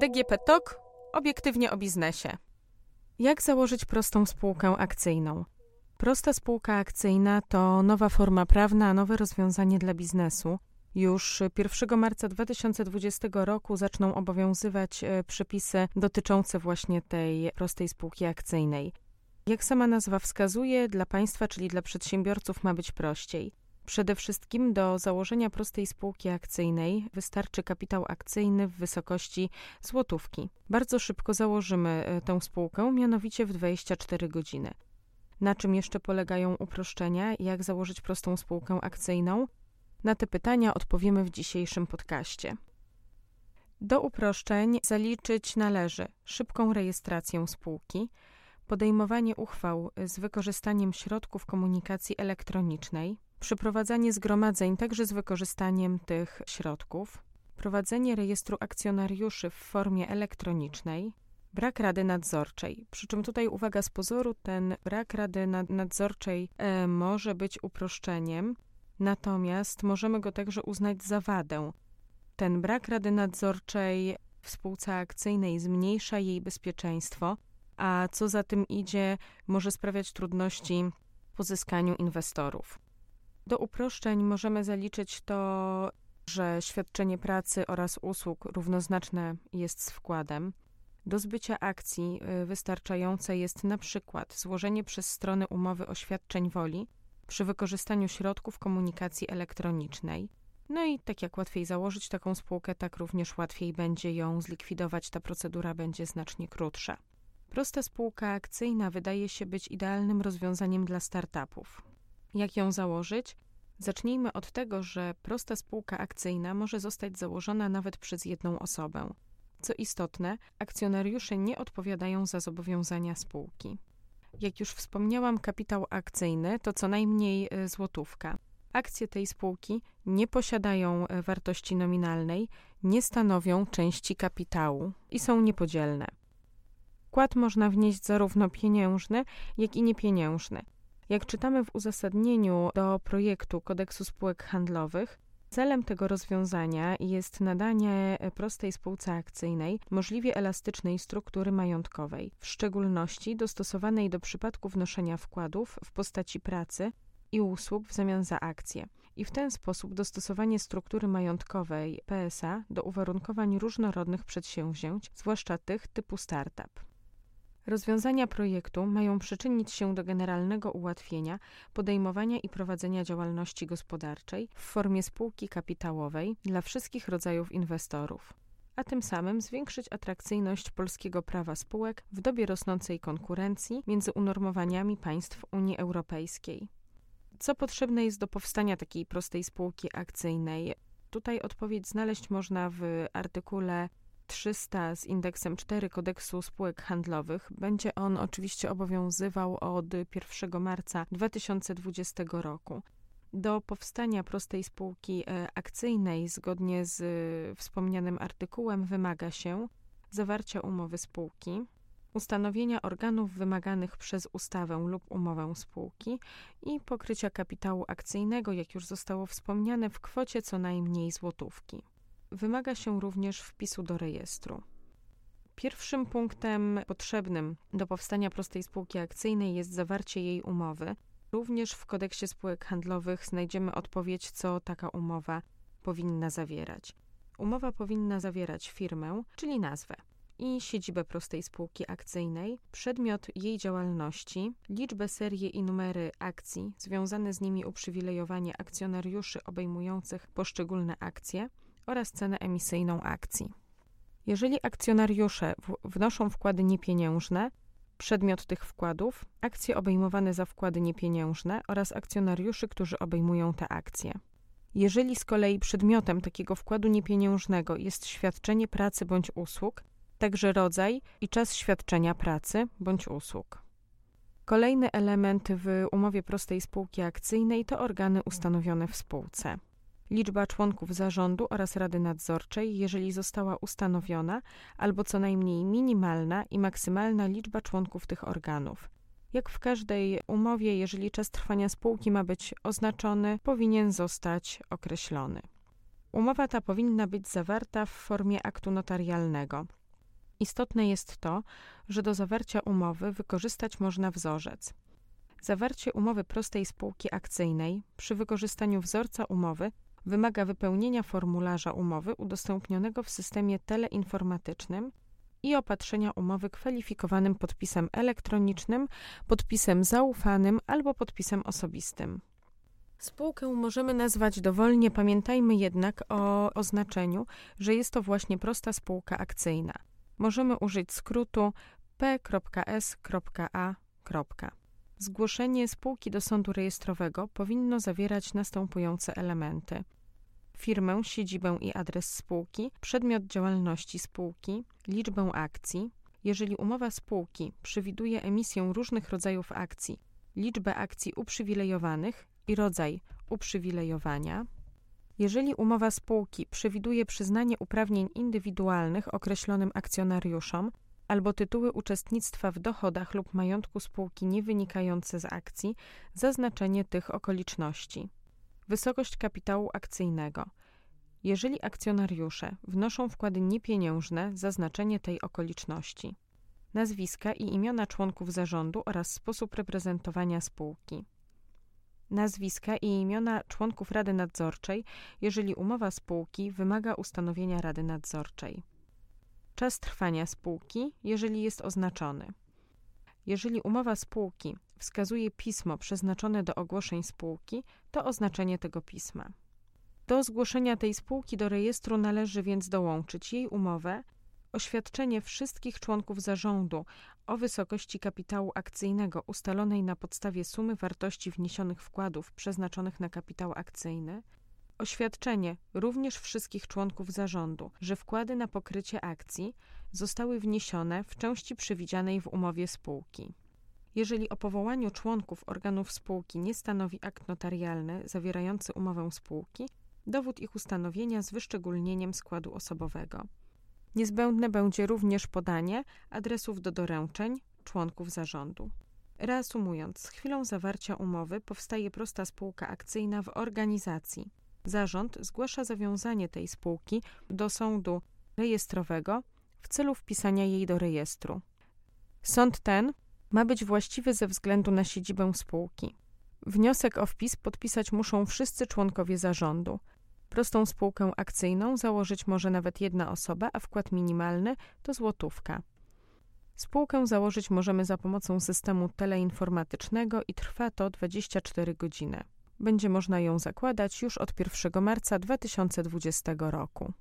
DGP TOK obiektywnie o biznesie. Jak założyć prostą spółkę akcyjną? Prosta spółka akcyjna to nowa forma prawna, nowe rozwiązanie dla biznesu. Już 1 marca 2020 roku zaczną obowiązywać e, przepisy dotyczące właśnie tej prostej spółki akcyjnej. Jak sama nazwa wskazuje, dla państwa, czyli dla przedsiębiorców, ma być prościej. Przede wszystkim do założenia prostej spółki akcyjnej wystarczy kapitał akcyjny w wysokości złotówki. Bardzo szybko założymy e, tę spółkę, mianowicie w 24 godziny. Na czym jeszcze polegają uproszczenia? Jak założyć prostą spółkę akcyjną? Na te pytania odpowiemy w dzisiejszym podcaście. Do uproszczeń zaliczyć należy szybką rejestrację spółki, podejmowanie uchwał z wykorzystaniem środków komunikacji elektronicznej, przeprowadzanie zgromadzeń także z wykorzystaniem tych środków, prowadzenie rejestru akcjonariuszy w formie elektronicznej, brak rady nadzorczej. Przy czym tutaj uwaga z pozoru, ten brak rady nadzorczej e, może być uproszczeniem, natomiast możemy go także uznać za wadę. Ten brak rady nadzorczej w spółce akcyjnej zmniejsza jej bezpieczeństwo, a co za tym idzie, może sprawiać trudności w pozyskaniu inwestorów. Do uproszczeń możemy zaliczyć to, że świadczenie pracy oraz usług równoznaczne jest z wkładem. Do zbycia akcji y, wystarczające jest na przykład złożenie przez stronę umowy o świadczeń woli przy wykorzystaniu środków komunikacji elektronicznej. No i tak jak łatwiej założyć taką spółkę, tak również łatwiej będzie ją zlikwidować. Ta procedura będzie znacznie krótsza. Prosta spółka akcyjna wydaje się być idealnym rozwiązaniem dla startupów. Jak ją założyć? Zacznijmy od tego, że prosta spółka akcyjna może zostać założona nawet przez jedną osobę. Co istotne, akcjonariusze nie odpowiadają za zobowiązania spółki. Jak już wspomniałam, kapitał akcyjny to co najmniej e, złotówka. Akcje tej spółki nie posiadają e, wartości nominalnej, nie stanowią części kapitału i są niepodzielne. Wkład można wnieść zarówno pieniężny, jak i niepieniężny. Jak czytamy w uzasadnieniu do projektu kodeksu spółek handlowych, celem tego rozwiązania jest nadanie prostej spółce akcyjnej możliwie elastycznej struktury majątkowej, w szczególności dostosowanej do przypadku wnoszenia wkładów w postaci pracy i usług w zamian za akcje. I w ten sposób dostosowanie struktury majątkowej PSA do uwarunkowań różnorodnych przedsięwzięć, zwłaszcza tych typu startup. Rozwiązania projektu mają przyczynić się do generalnego ułatwienia podejmowania i prowadzenia działalności gospodarczej w formie spółki kapitałowej dla wszystkich rodzajów inwestorów, a tym samym zwiększyć atrakcyjność polskiego prawa spółek w dobie rosnącej konkurencji między unormowaniami państw Unii Europejskiej. Co potrzebne jest do powstania takiej prostej spółki akcyjnej? Tutaj odpowiedź znaleźć można w artykule 300 z indeksem 4 kodeksu spółek handlowych. Będzie on oczywiście obowiązywał od 1 marca 2020 roku. Do powstania prostej spółki e, akcyjnej, zgodnie z e, wspomnianym artykułem, wymaga się zawarcia umowy spółki, ustanowienia organów wymaganych przez ustawę lub umowę spółki i pokrycia kapitału akcyjnego, jak już zostało wspomniane, w kwocie co najmniej złotówki. Wymaga się również wpisu do rejestru. Pierwszym punktem potrzebnym do powstania prostej spółki akcyjnej jest zawarcie jej umowy. Również w kodeksie spółek handlowych znajdziemy odpowiedź, co taka umowa powinna zawierać. Umowa powinna zawierać firmę, czyli nazwę i siedzibę prostej spółki akcyjnej, przedmiot jej działalności, liczbę, serię i numery akcji, związane z nimi uprzywilejowanie akcjonariuszy obejmujących poszczególne akcje, oraz cenę emisyjną akcji. Jeżeli akcjonariusze wnoszą wkłady niepieniężne, przedmiot tych wkładów, akcje obejmowane za wkłady niepieniężne oraz akcjonariuszy, którzy obejmują te akcje. Jeżeli z kolei przedmiotem takiego wkładu niepieniężnego jest świadczenie pracy bądź usług, także rodzaj i czas świadczenia pracy bądź usług. Kolejny element w umowie prostej spółki akcyjnej to organy ustanowione w spółce liczba członków zarządu oraz rady nadzorczej, jeżeli została ustanowiona, albo co najmniej minimalna i maksymalna liczba członków tych organów. Jak w każdej umowie, jeżeli czas trwania spółki ma być oznaczony, powinien zostać określony. Umowa ta powinna być zawarta w formie aktu notarialnego. Istotne jest to, że do zawarcia umowy wykorzystać można wzorzec. Zawarcie umowy prostej spółki akcyjnej przy wykorzystaniu wzorca umowy wymaga wypełnienia formularza umowy udostępnionego w systemie teleinformatycznym i opatrzenia umowy kwalifikowanym podpisem elektronicznym, podpisem zaufanym albo podpisem osobistym. Spółkę możemy nazwać dowolnie, pamiętajmy jednak o oznaczeniu, że jest to właśnie prosta spółka akcyjna. Możemy użyć skrótu p.s.a. Zgłoszenie spółki do sądu rejestrowego powinno zawierać następujące elementy: firmę, siedzibę i adres spółki, przedmiot działalności spółki, liczbę akcji. Jeżeli umowa spółki przewiduje emisję różnych rodzajów akcji, liczbę akcji uprzywilejowanych i rodzaj uprzywilejowania. Jeżeli umowa spółki przewiduje przyznanie uprawnień indywidualnych określonym akcjonariuszom, albo tytuły uczestnictwa w dochodach lub majątku spółki nie wynikające z akcji, zaznaczenie tych okoliczności. Wysokość kapitału akcyjnego. Jeżeli akcjonariusze wnoszą wkłady niepieniężne, zaznaczenie tej okoliczności. Nazwiska i imiona członków zarządu oraz sposób reprezentowania spółki. Nazwiska i imiona członków Rady Nadzorczej, jeżeli umowa spółki wymaga ustanowienia Rady Nadzorczej czas trwania spółki, jeżeli jest oznaczony. Jeżeli umowa spółki wskazuje pismo przeznaczone do ogłoszeń spółki, to oznaczenie tego pisma. Do zgłoszenia tej spółki do rejestru należy więc dołączyć jej umowę, oświadczenie wszystkich członków zarządu o wysokości kapitału akcyjnego ustalonej na podstawie sumy wartości wniesionych wkładów przeznaczonych na kapitał akcyjny, Oświadczenie również wszystkich członków zarządu, że wkłady na pokrycie akcji zostały wniesione w części przewidzianej w umowie spółki. Jeżeli o powołaniu członków organów spółki nie stanowi akt notarialny zawierający umowę spółki, dowód ich ustanowienia z wyszczególnieniem składu osobowego. Niezbędne będzie również podanie adresów do doręczeń członków zarządu. Reasumując, z chwilą zawarcia umowy powstaje prosta spółka akcyjna w organizacji, Zarząd zgłasza zawiązanie tej spółki do sądu rejestrowego w celu wpisania jej do rejestru. Sąd ten ma być właściwy ze względu na siedzibę spółki. Wniosek o wpis podpisać muszą wszyscy członkowie zarządu. Prostą spółkę akcyjną założyć może nawet jedna osoba, a wkład minimalny to złotówka. Spółkę założyć możemy za pomocą systemu teleinformatycznego i trwa to 24 godziny. Będzie można ją zakładać już od 1 marca 2020 roku.